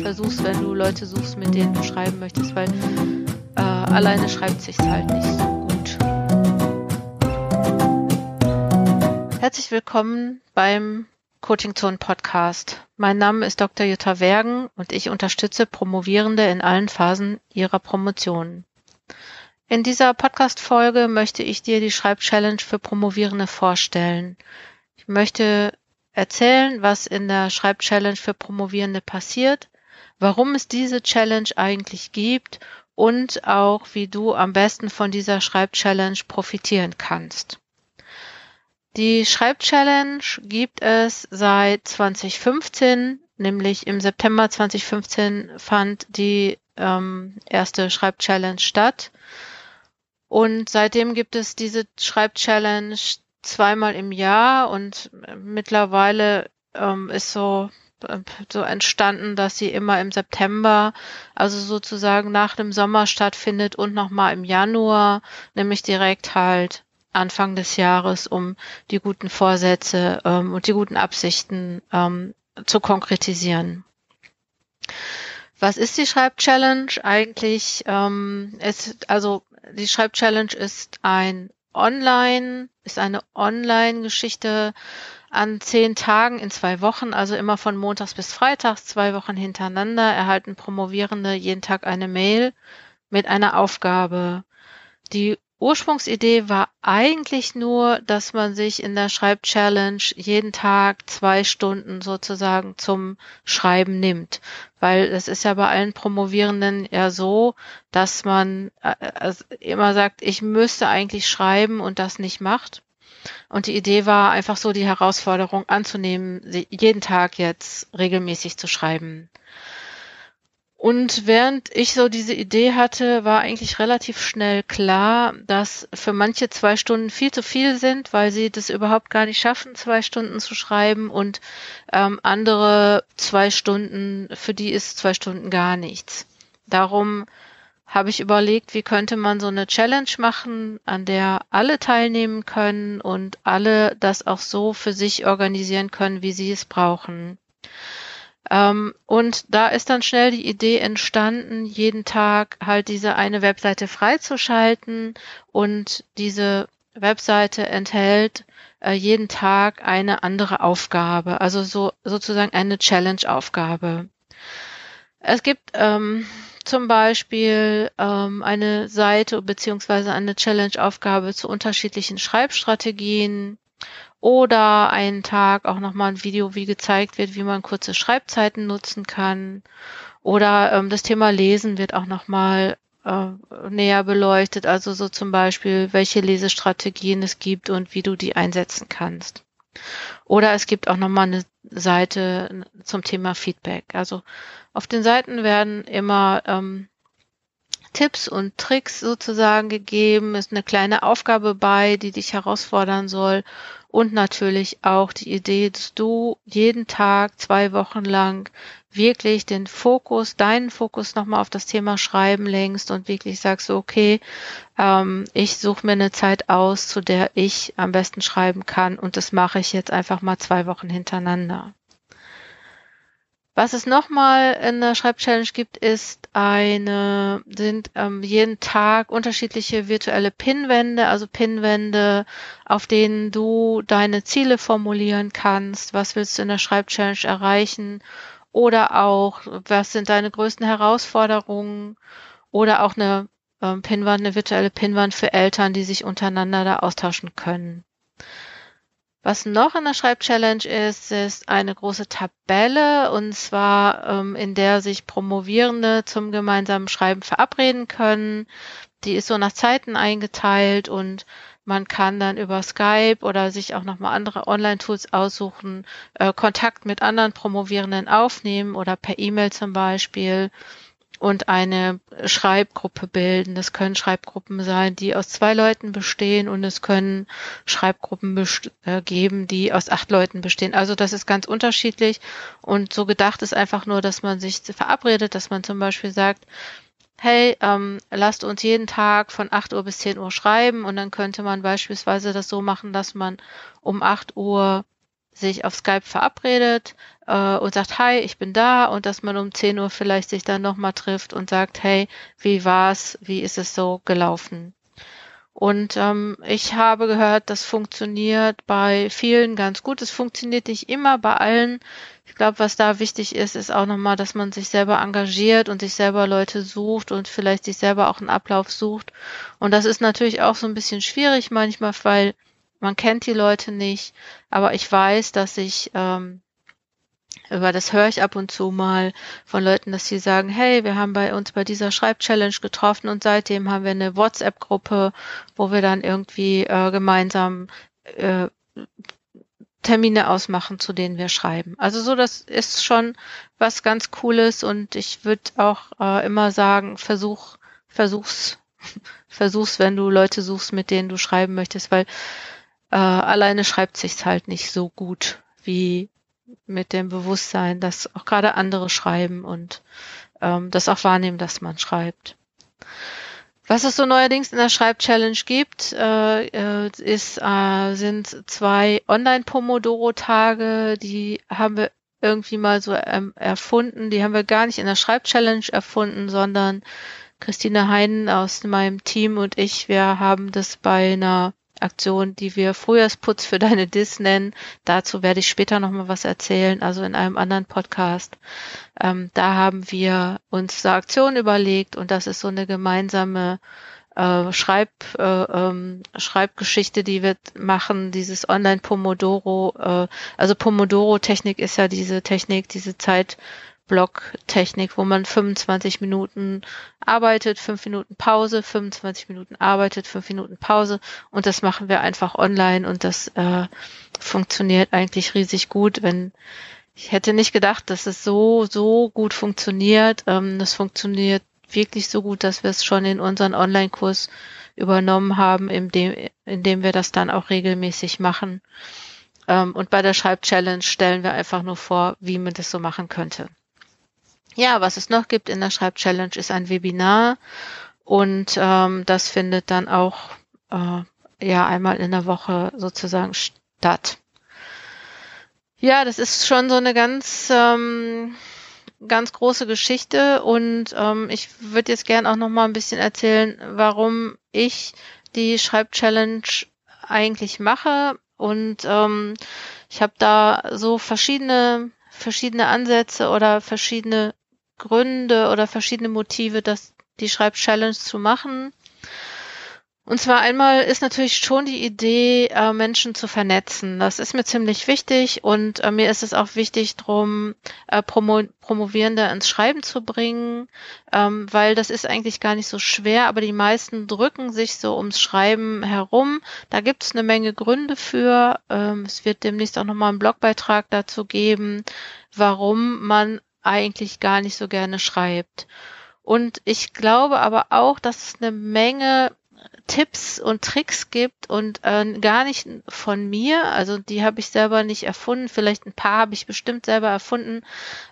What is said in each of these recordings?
versuchst, wenn du Leute suchst, mit denen du schreiben möchtest, weil äh, alleine schreibt sich halt nicht so gut. Herzlich willkommen beim Coaching Zone Podcast. Mein Name ist Dr. Jutta Wergen und ich unterstütze Promovierende in allen Phasen ihrer Promotion. In dieser Podcast-Folge möchte ich dir die Schreibchallenge für Promovierende vorstellen. Ich möchte erzählen, was in der Schreibchallenge für Promovierende passiert, warum es diese Challenge eigentlich gibt und auch, wie du am besten von dieser Schreibchallenge profitieren kannst. Die Schreibchallenge gibt es seit 2015, nämlich im September 2015 fand die ähm, erste Schreibchallenge statt. Und seitdem gibt es diese Schreibchallenge zweimal im Jahr und mittlerweile ähm, ist so so entstanden, dass sie immer im September, also sozusagen nach dem Sommer stattfindet und nochmal im Januar, nämlich direkt halt Anfang des Jahres, um die guten Vorsätze ähm, und die guten Absichten ähm, zu konkretisieren. Was ist die Schreibchallenge eigentlich? Ähm, es, also die Schreibchallenge ist ein Online, ist eine Online-Geschichte an zehn Tagen in zwei Wochen, also immer von Montags bis Freitags, zwei Wochen hintereinander, erhalten Promovierende jeden Tag eine Mail mit einer Aufgabe. Die Ursprungsidee war eigentlich nur, dass man sich in der Schreibchallenge jeden Tag zwei Stunden sozusagen zum Schreiben nimmt. Weil es ist ja bei allen Promovierenden ja so, dass man äh, immer sagt, ich müsste eigentlich schreiben und das nicht macht. Und die Idee war einfach so, die Herausforderung anzunehmen, jeden Tag jetzt regelmäßig zu schreiben. Und während ich so diese Idee hatte, war eigentlich relativ schnell klar, dass für manche zwei Stunden viel zu viel sind, weil sie das überhaupt gar nicht schaffen, zwei Stunden zu schreiben und ähm, andere zwei Stunden, für die ist zwei Stunden gar nichts. Darum habe ich überlegt, wie könnte man so eine Challenge machen, an der alle teilnehmen können und alle das auch so für sich organisieren können, wie sie es brauchen. Ähm, und da ist dann schnell die Idee entstanden, jeden Tag halt diese eine Webseite freizuschalten und diese Webseite enthält äh, jeden Tag eine andere Aufgabe, also so sozusagen eine Challenge-Aufgabe. Es gibt ähm, zum Beispiel ähm, eine Seite beziehungsweise eine Challenge-Aufgabe zu unterschiedlichen Schreibstrategien oder einen Tag auch nochmal ein Video, wie gezeigt wird, wie man kurze Schreibzeiten nutzen kann. Oder ähm, das Thema Lesen wird auch nochmal äh, näher beleuchtet. Also so zum Beispiel, welche Lesestrategien es gibt und wie du die einsetzen kannst. Oder es gibt auch nochmal eine Seite zum Thema Feedback. Also auf den Seiten werden immer ähm, Tipps und Tricks sozusagen gegeben, ist eine kleine Aufgabe bei, die dich herausfordern soll und natürlich auch die Idee, dass du jeden Tag zwei Wochen lang wirklich den Fokus, deinen Fokus nochmal auf das Thema Schreiben lenkst und wirklich sagst, okay, ähm, ich suche mir eine Zeit aus, zu der ich am besten schreiben kann und das mache ich jetzt einfach mal zwei Wochen hintereinander. Was es nochmal in der Schreibchallenge gibt, ist eine, sind ähm, jeden Tag unterschiedliche virtuelle Pinwände, also Pinwände, auf denen du deine Ziele formulieren kannst. Was willst du in der Schreibchallenge erreichen? Oder auch, was sind deine größten Herausforderungen? Oder auch eine ähm, Pinwand, eine virtuelle Pinwand für Eltern, die sich untereinander da austauschen können. Was noch in der Schreibchallenge ist, ist eine große Tabelle und zwar ähm, in der sich Promovierende zum gemeinsamen Schreiben verabreden können. Die ist so nach Zeiten eingeteilt und man kann dann über Skype oder sich auch nochmal andere Online-Tools aussuchen, äh, Kontakt mit anderen Promovierenden aufnehmen oder per E-Mail zum Beispiel und eine Schreibgruppe bilden. Das können Schreibgruppen sein, die aus zwei Leuten bestehen und es können Schreibgruppen äh, geben, die aus acht Leuten bestehen. Also das ist ganz unterschiedlich und so gedacht ist einfach nur, dass man sich verabredet, dass man zum Beispiel sagt, hey, ähm, lasst uns jeden Tag von 8 Uhr bis 10 Uhr schreiben und dann könnte man beispielsweise das so machen, dass man um 8 Uhr sich auf Skype verabredet äh, und sagt, hi, ich bin da und dass man um 10 Uhr vielleicht sich dann nochmal trifft und sagt, hey, wie war's, wie ist es so gelaufen? Und ähm, ich habe gehört, das funktioniert bei vielen ganz gut. Es funktioniert nicht immer bei allen. Ich glaube, was da wichtig ist, ist auch nochmal, dass man sich selber engagiert und sich selber Leute sucht und vielleicht sich selber auch einen Ablauf sucht. Und das ist natürlich auch so ein bisschen schwierig manchmal, weil man kennt die Leute nicht. Aber ich weiß, dass ich ähm, über das höre ich ab und zu mal von Leuten, dass sie sagen, hey, wir haben bei uns bei dieser Schreibchallenge getroffen und seitdem haben wir eine WhatsApp-Gruppe, wo wir dann irgendwie äh, gemeinsam äh, Termine ausmachen, zu denen wir schreiben. Also so, das ist schon was ganz Cooles und ich würde auch äh, immer sagen, versuch, versuch's, versuch's, wenn du Leute suchst, mit denen du schreiben möchtest, weil äh, alleine schreibt sich's halt nicht so gut wie mit dem Bewusstsein, dass auch gerade andere schreiben und ähm, das auch wahrnehmen, dass man schreibt. Was es so neuerdings in der Schreibchallenge gibt, äh, äh, ist, äh, sind zwei Online-Pomodoro-Tage, die haben wir irgendwie mal so ähm, erfunden. Die haben wir gar nicht in der Schreibchallenge erfunden, sondern Christine Heinen aus meinem Team und ich, wir haben das bei einer Aktion, die wir Frühjahrsputz für deine Dis nennen. Dazu werde ich später nochmal was erzählen, also in einem anderen Podcast. Ähm, da haben wir uns eine Aktion überlegt und das ist so eine gemeinsame äh, Schreib, äh, ähm, Schreibgeschichte, die wir machen, dieses Online-Pomodoro. Äh, also Pomodoro-Technik ist ja diese Technik, diese Zeit, Blocktechnik, wo man 25 Minuten arbeitet, 5 Minuten Pause, 25 Minuten arbeitet, 5 Minuten Pause und das machen wir einfach online und das äh, funktioniert eigentlich riesig gut. Wenn ich hätte nicht gedacht, dass es so so gut funktioniert. Ähm, das funktioniert wirklich so gut, dass wir es schon in unseren Online-Kurs übernommen haben, indem, indem wir das dann auch regelmäßig machen. Ähm, und bei der Schreibchallenge stellen wir einfach nur vor, wie man das so machen könnte. Ja, was es noch gibt in der Schreibchallenge ist ein Webinar und ähm, das findet dann auch äh, ja einmal in der Woche sozusagen statt. Ja, das ist schon so eine ganz ähm, ganz große Geschichte und ähm, ich würde jetzt gern auch noch mal ein bisschen erzählen, warum ich die Schreibchallenge eigentlich mache und ähm, ich habe da so verschiedene verschiedene Ansätze oder verschiedene Gründe oder verschiedene Motive, das die Schreibchallenge zu machen. Und zwar einmal ist natürlich schon die Idee, äh, Menschen zu vernetzen. Das ist mir ziemlich wichtig und äh, mir ist es auch wichtig, drum äh, Promo Promovierende ins Schreiben zu bringen, ähm, weil das ist eigentlich gar nicht so schwer, aber die meisten drücken sich so ums Schreiben herum. Da gibt es eine Menge Gründe für. Ähm, es wird demnächst auch nochmal einen Blogbeitrag dazu geben, warum man eigentlich gar nicht so gerne schreibt. Und ich glaube aber auch, dass es eine Menge Tipps und Tricks gibt und äh, gar nicht von mir, also die habe ich selber nicht erfunden, vielleicht ein paar habe ich bestimmt selber erfunden,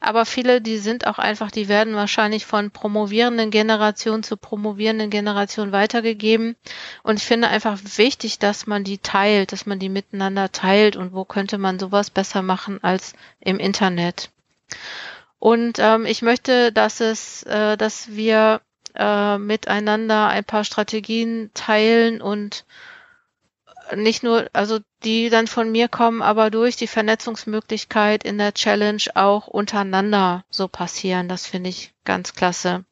aber viele, die sind auch einfach, die werden wahrscheinlich von promovierenden Generation zu promovierenden Generation weitergegeben. Und ich finde einfach wichtig, dass man die teilt, dass man die miteinander teilt. Und wo könnte man sowas besser machen als im Internet. Und ähm, ich möchte, dass es, äh, dass wir äh, miteinander ein paar Strategien teilen und nicht nur, also die dann von mir kommen, aber durch die Vernetzungsmöglichkeit in der Challenge auch untereinander so passieren. Das finde ich ganz klasse.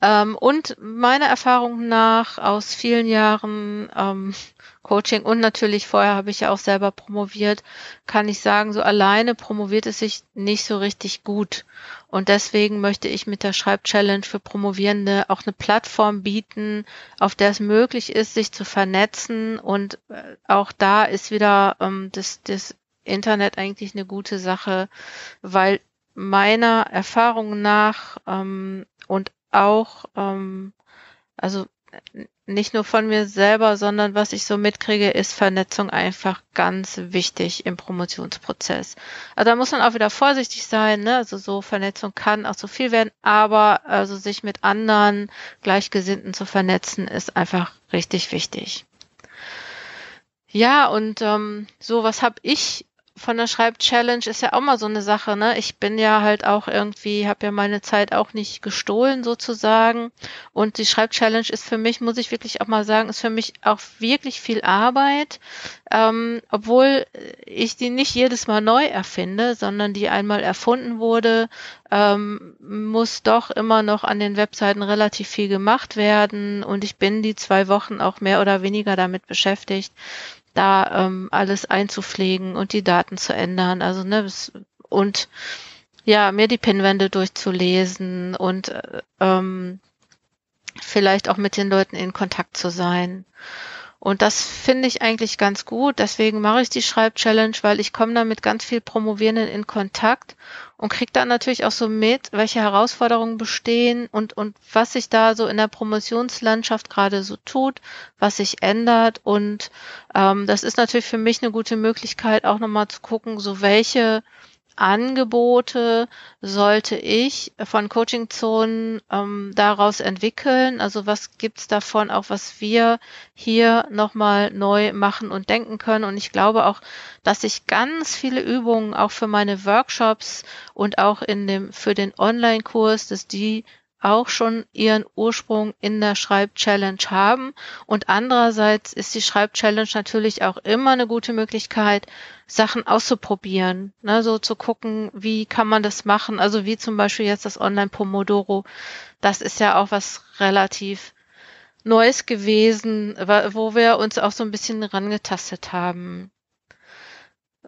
Ähm, und meiner Erfahrung nach aus vielen Jahren ähm, Coaching und natürlich vorher habe ich ja auch selber promoviert, kann ich sagen, so alleine promoviert es sich nicht so richtig gut. Und deswegen möchte ich mit der Schreibchallenge für Promovierende auch eine Plattform bieten, auf der es möglich ist, sich zu vernetzen. Und äh, auch da ist wieder ähm, das, das Internet eigentlich eine gute Sache, weil meiner Erfahrung nach ähm, und auch, ähm, also nicht nur von mir selber, sondern was ich so mitkriege, ist Vernetzung einfach ganz wichtig im Promotionsprozess. Also da muss man auch wieder vorsichtig sein, ne? Also so Vernetzung kann auch so viel werden, aber also sich mit anderen Gleichgesinnten zu vernetzen, ist einfach richtig wichtig. Ja, und ähm, so, was habe ich von der Schreibchallenge ist ja auch mal so eine Sache, ne? Ich bin ja halt auch irgendwie, habe ja meine Zeit auch nicht gestohlen sozusagen. Und die Schreibchallenge ist für mich, muss ich wirklich auch mal sagen, ist für mich auch wirklich viel Arbeit, ähm, obwohl ich die nicht jedes Mal neu erfinde, sondern die einmal erfunden wurde, ähm, muss doch immer noch an den Webseiten relativ viel gemacht werden. Und ich bin die zwei Wochen auch mehr oder weniger damit beschäftigt da ähm, alles einzupflegen und die Daten zu ändern. Also ne, und ja, mir die Pinwände durchzulesen und äh, ähm, vielleicht auch mit den Leuten in Kontakt zu sein. Und das finde ich eigentlich ganz gut. Deswegen mache ich die Schreibchallenge, weil ich komme da mit ganz viel Promovierenden in Kontakt und kriege dann natürlich auch so mit, welche Herausforderungen bestehen und, und was sich da so in der Promotionslandschaft gerade so tut, was sich ändert. Und ähm, das ist natürlich für mich eine gute Möglichkeit, auch nochmal zu gucken, so welche Angebote sollte ich von Coaching-Zonen ähm, daraus entwickeln? Also was gibt's davon, auch was wir hier nochmal neu machen und denken können? Und ich glaube auch, dass ich ganz viele Übungen auch für meine Workshops und auch in dem, für den Online-Kurs, dass die auch schon ihren Ursprung in der Schreibchallenge haben. Und andererseits ist die Schreibchallenge natürlich auch immer eine gute Möglichkeit, Sachen auszuprobieren, ne, so zu gucken, wie kann man das machen. Also wie zum Beispiel jetzt das Online-Pomodoro. Das ist ja auch was relativ Neues gewesen, wo wir uns auch so ein bisschen rangetastet haben.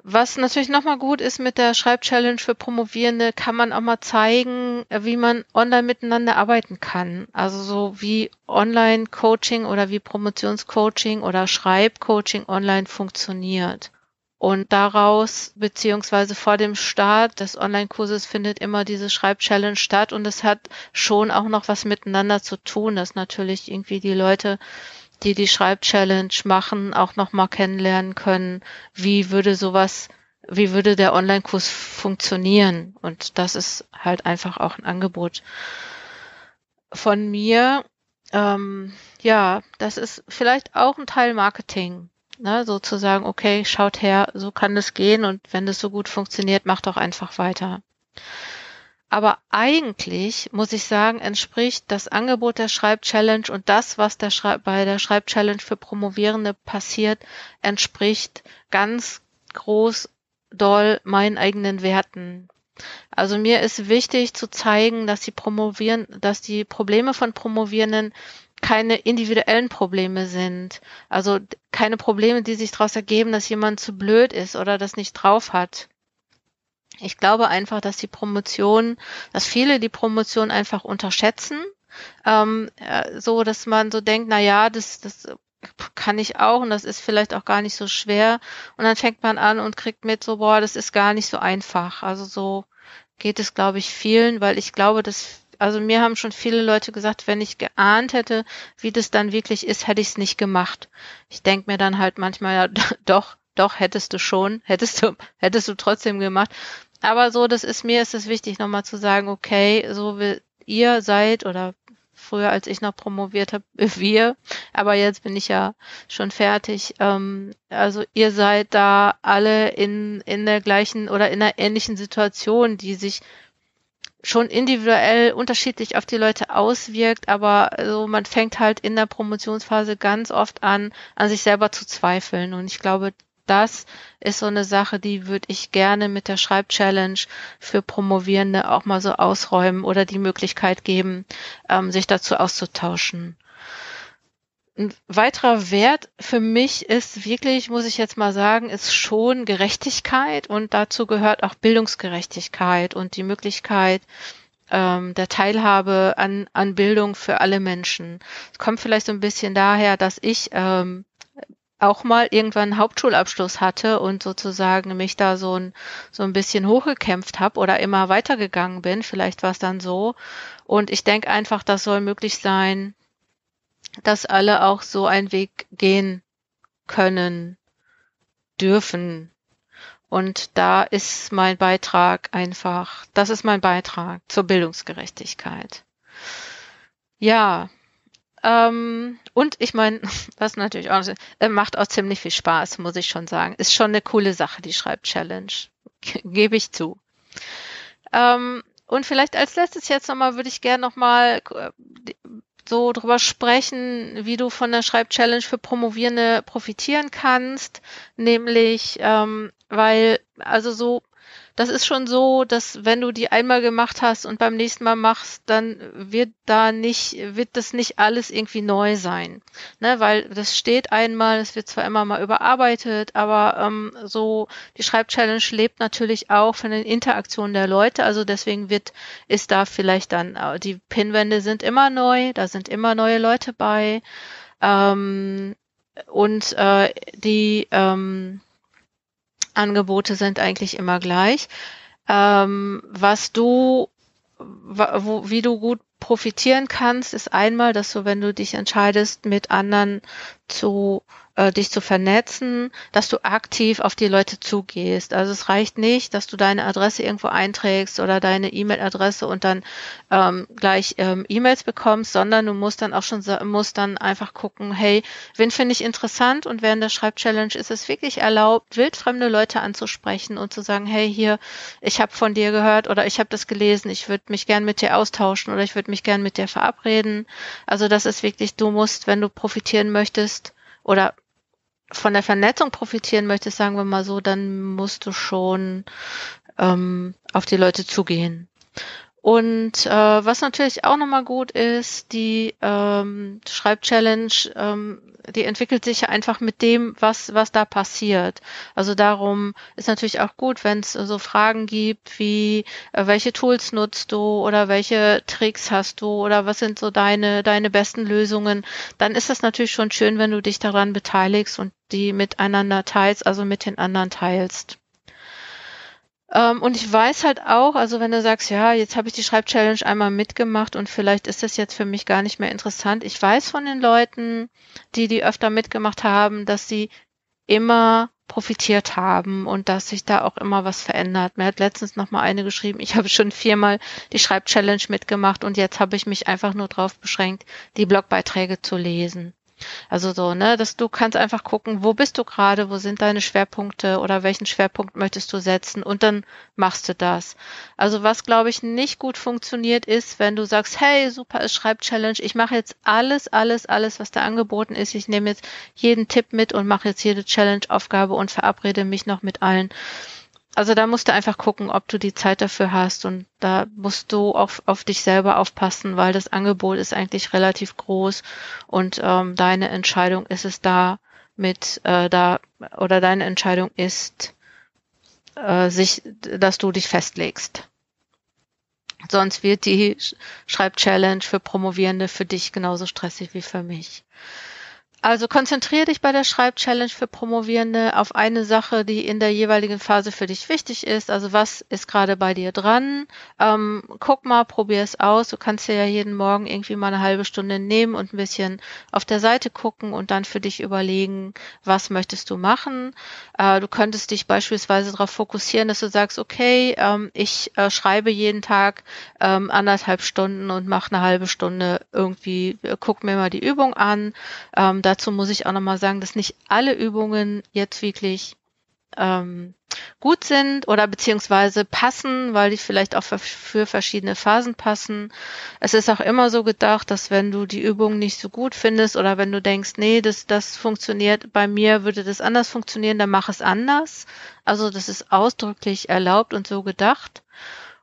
Was natürlich nochmal gut ist mit der Schreibchallenge für Promovierende, kann man auch mal zeigen, wie man online miteinander arbeiten kann. Also so wie Online-Coaching oder wie Promotionscoaching oder Schreibcoaching online funktioniert. Und daraus, beziehungsweise vor dem Start des Online-Kurses findet immer diese Schreibchallenge statt und es hat schon auch noch was miteinander zu tun, dass natürlich irgendwie die Leute die die Schreibchallenge machen, auch nochmal kennenlernen können, wie würde sowas, wie würde der Online-Kurs funktionieren. Und das ist halt einfach auch ein Angebot von mir. Ähm, ja, das ist vielleicht auch ein Teil Marketing. Ne, sozusagen, okay, schaut her, so kann es gehen und wenn das so gut funktioniert, macht doch einfach weiter. Aber eigentlich, muss ich sagen, entspricht das Angebot der Schreibchallenge und das, was der Schreib bei der Schreibchallenge für Promovierende passiert, entspricht ganz groß doll meinen eigenen Werten. Also mir ist wichtig zu zeigen, dass die promovieren, dass die Probleme von Promovierenden keine individuellen Probleme sind. Also keine Probleme, die sich daraus ergeben, dass jemand zu blöd ist oder das nicht drauf hat. Ich glaube einfach, dass die Promotion, dass viele die Promotion einfach unterschätzen, ähm, äh, so dass man so denkt, na ja, das, das kann ich auch und das ist vielleicht auch gar nicht so schwer. Und dann fängt man an und kriegt mit so, boah, das ist gar nicht so einfach. Also so geht es, glaube ich, vielen, weil ich glaube, dass, also mir haben schon viele Leute gesagt, wenn ich geahnt hätte, wie das dann wirklich ist, hätte ich es nicht gemacht. Ich denke mir dann halt manchmal, ja, doch, doch, hättest du schon, hättest du, hättest du trotzdem gemacht aber so, das ist mir ist es wichtig, nochmal zu sagen, okay, so wie ihr seid oder früher, als ich noch promoviert habe, wir, aber jetzt bin ich ja schon fertig. Ähm, also ihr seid da alle in, in der gleichen oder in einer ähnlichen Situation, die sich schon individuell unterschiedlich auf die Leute auswirkt, aber so man fängt halt in der Promotionsphase ganz oft an, an sich selber zu zweifeln. Und ich glaube, das ist so eine Sache, die würde ich gerne mit der Schreibchallenge für Promovierende auch mal so ausräumen oder die Möglichkeit geben, ähm, sich dazu auszutauschen. Ein weiterer Wert für mich ist wirklich, muss ich jetzt mal sagen, ist schon Gerechtigkeit und dazu gehört auch Bildungsgerechtigkeit und die Möglichkeit, ähm, der Teilhabe an, an Bildung für alle Menschen. Es kommt vielleicht so ein bisschen daher, dass ich ähm, auch mal irgendwann einen Hauptschulabschluss hatte und sozusagen mich da so ein, so ein bisschen hochgekämpft habe oder immer weitergegangen bin. Vielleicht war es dann so. Und ich denke einfach, das soll möglich sein, dass alle auch so einen Weg gehen können, dürfen. Und da ist mein Beitrag einfach, das ist mein Beitrag zur Bildungsgerechtigkeit. Ja, Ähm, und ich meine, was natürlich auch äh, macht auch ziemlich viel Spaß, muss ich schon sagen. Ist schon eine coole Sache, die Schreib-Challenge. Gebe ich zu. Ähm, und vielleicht als letztes jetzt nochmal würde ich gerne nochmal äh, so drüber sprechen, wie du von der Schreib-Challenge für Promovierende profitieren kannst. Nämlich, ähm, weil, also so das ist schon so, dass wenn du die einmal gemacht hast und beim nächsten Mal machst, dann wird da nicht, wird das nicht alles irgendwie neu sein. Ne, weil das steht einmal, es wird zwar immer mal überarbeitet, aber ähm, so die Schreibchallenge lebt natürlich auch von den Interaktionen der Leute. Also deswegen wird, ist da vielleicht dann, äh, die Pinwände sind immer neu, da sind immer neue Leute bei. Ähm, und äh, die ähm, Angebote sind eigentlich immer gleich. Ähm, was du, wo, wie du gut profitieren kannst, ist einmal, dass du, wenn du dich entscheidest, mit anderen zu äh, dich zu vernetzen, dass du aktiv auf die Leute zugehst. Also es reicht nicht, dass du deine Adresse irgendwo einträgst oder deine E-Mail-Adresse und dann ähm, gleich ähm, E-Mails bekommst, sondern du musst dann auch schon musst dann einfach gucken, hey, wen finde ich interessant und während der Schreibchallenge ist es wirklich erlaubt, wildfremde Leute anzusprechen und zu sagen, hey, hier, ich habe von dir gehört oder ich habe das gelesen, ich würde mich gern mit dir austauschen oder ich würde mich gern mit dir verabreden. Also das ist wirklich, du musst, wenn du profitieren möchtest, oder von der Vernetzung profitieren möchtest, sagen wir mal so, dann musst du schon ähm, auf die Leute zugehen. Und äh, was natürlich auch nochmal gut ist, die ähm, Schreibchallenge, ähm, die entwickelt sich ja einfach mit dem, was, was da passiert. Also darum ist natürlich auch gut, wenn es so Fragen gibt wie, äh, welche Tools nutzt du oder welche Tricks hast du oder was sind so deine, deine besten Lösungen, dann ist das natürlich schon schön, wenn du dich daran beteiligst und die miteinander teilst, also mit den anderen teilst. Ähm, und ich weiß halt auch, also wenn du sagst, ja, jetzt habe ich die Schreibchallenge einmal mitgemacht und vielleicht ist das jetzt für mich gar nicht mehr interessant. Ich weiß von den Leuten, die die öfter mitgemacht haben, dass sie immer profitiert haben und dass sich da auch immer was verändert. Mir hat letztens noch mal eine geschrieben, ich habe schon viermal die Schreibchallenge mitgemacht und jetzt habe ich mich einfach nur darauf beschränkt, die Blogbeiträge zu lesen. Also so, ne, dass du kannst einfach gucken, wo bist du gerade, wo sind deine Schwerpunkte oder welchen Schwerpunkt möchtest du setzen und dann machst du das. Also was glaube ich nicht gut funktioniert ist, wenn du sagst, hey, super, es schreibt Challenge, ich mache jetzt alles, alles, alles, was da angeboten ist, ich nehme jetzt jeden Tipp mit und mache jetzt jede Challenge-Aufgabe und verabrede mich noch mit allen also da musst du einfach gucken, ob du die Zeit dafür hast und da musst du auf, auf dich selber aufpassen, weil das Angebot ist eigentlich relativ groß und ähm, deine Entscheidung ist es da mit äh, da oder deine Entscheidung ist äh, sich, dass du dich festlegst. Sonst wird die Schreib-Challenge für Promovierende für dich genauso stressig wie für mich. Also konzentriere dich bei der Schreibchallenge für Promovierende auf eine Sache, die in der jeweiligen Phase für dich wichtig ist. Also was ist gerade bei dir dran? Ähm, guck mal, probier es aus. Du kannst dir ja jeden Morgen irgendwie mal eine halbe Stunde nehmen und ein bisschen auf der Seite gucken und dann für dich überlegen, was möchtest du machen. Äh, du könntest dich beispielsweise darauf fokussieren, dass du sagst, okay, ähm, ich äh, schreibe jeden Tag ähm, anderthalb Stunden und mache eine halbe Stunde irgendwie, äh, guck mir mal die Übung an ähm, dazu muss ich auch nochmal sagen, dass nicht alle Übungen jetzt wirklich ähm, gut sind oder beziehungsweise passen, weil die vielleicht auch für, für, verschiedene Phasen passen. Es ist auch immer so gedacht, dass wenn du die Übung nicht so gut findest oder wenn du denkst, nee, das, das funktioniert bei mir, würde das anders funktionieren, dann mach es anders. Also das ist ausdrücklich erlaubt und so gedacht.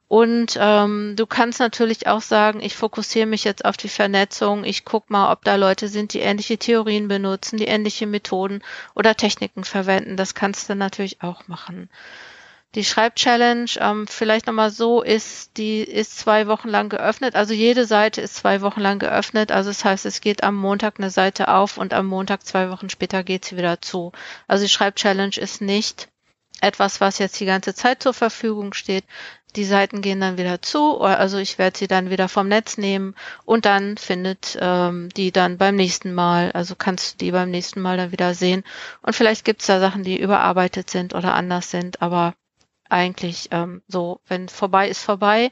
Und ähm, du kannst natürlich auch sagen, ich fokussiere mich jetzt auf die Vernetzung, ich guck mal, ob da Leute sind, die ähnliche Theorien benutzen, die ähnliche Methoden oder Techniken verwenden. Das kannst du natürlich auch machen. Die Schreibchallenge, ähm, vielleicht nochmal so, ist, die ist zwei Wochen lang geöffnet. Also jede Seite ist zwei Wochen lang geöffnet. Also das heißt, es geht am Montag eine Seite auf und am Montag zwei Wochen später geht sie wieder zu. Also die Schreibchallenge ist nicht etwas, was jetzt die ganze Zeit zur Verfügung steht, die Seiten gehen dann wieder zu, also ich werde sie dann wieder vom Netz nehmen und dann findet ähm, die dann beim nächsten Mal, also kannst du die beim nächsten Mal dann wieder sehen. Und vielleicht gibt es da Sachen, die überarbeitet sind oder anders sind, aber eigentlich ähm, so, wenn vorbei ist vorbei.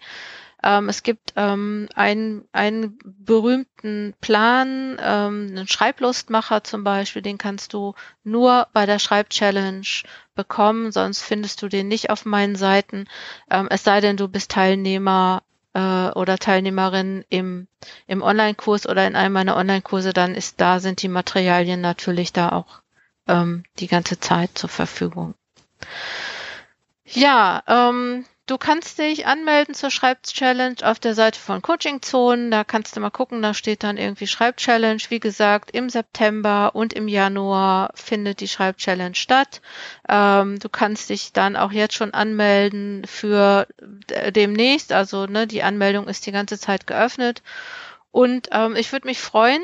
Ähm, es gibt ähm, einen, einen berühmten Plan, ähm, einen Schreiblustmacher zum Beispiel, den kannst du nur bei der Schreibchallenge bekommen, sonst findest du den nicht auf meinen Seiten. Ähm, es sei denn, du bist Teilnehmer äh, oder Teilnehmerin im, im Online-Kurs oder in einem meiner Online-Kurse, dann ist da sind die Materialien natürlich da auch ähm, die ganze Zeit zur Verfügung. Ja, ähm, du kannst dich anmelden zur Schreibchallenge auf der Seite von Coaching Zonen. Da kannst du mal gucken, da steht dann irgendwie Schreibchallenge. Wie gesagt, im September und im Januar findet die Schreibchallenge statt. Ähm, du kannst dich dann auch jetzt schon anmelden für demnächst. Also ne, die Anmeldung ist die ganze Zeit geöffnet. Und ähm, ich würde mich freuen,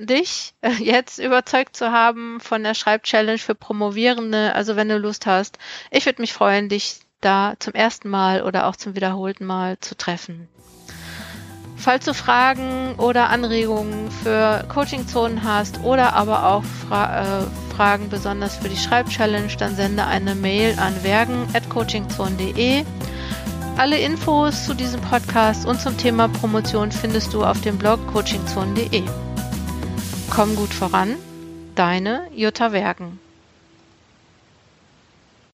dich äh, jetzt überzeugt zu haben von der Schreibchallenge für Promovierende. Also wenn du Lust hast, ich würde mich freuen, dich da zum ersten Mal oder auch zum wiederholten Mal zu treffen. Falls du Fragen oder Anregungen für Coaching-Zonen hast oder aber auch Fra äh, Fragen besonders für die Schreibchallenge, dann sende eine Mail an wergen.coachingzonen.de. Alle Infos zu diesem Podcast und zum Thema Promotion findest du auf dem Blog coachingzonen.de. Komm gut voran, deine Jutta Wergen.